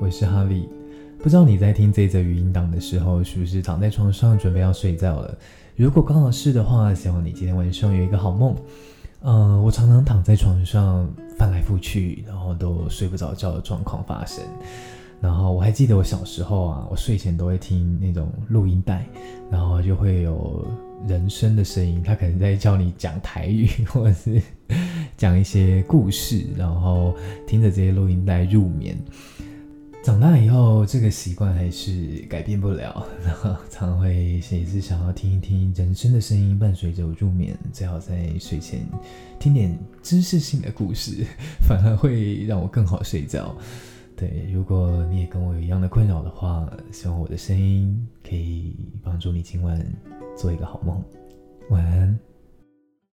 我是哈利。不知道你在听这则语音档的时候，是不是躺在床上准备要睡觉了？如果刚好是的话，希望你今天晚上有一个好梦。嗯、我常常躺在床上翻来覆去，然后都睡不着觉的状况发生。然后我还记得我小时候啊，我睡前都会听那种录音带，然后就会有人声的声音，他可能在叫你讲台语，或者是讲一些故事，然后听着这些录音带入眠。长大以后，这个习惯还是改变不了，然后常常会也是想要听一听人声的声音，伴随着我入眠。最好在睡前听点知识性的故事，反而会让我更好睡觉。对，如果你也跟我有一样的困扰的话，希望我的声音可以帮助你今晚做一个好梦。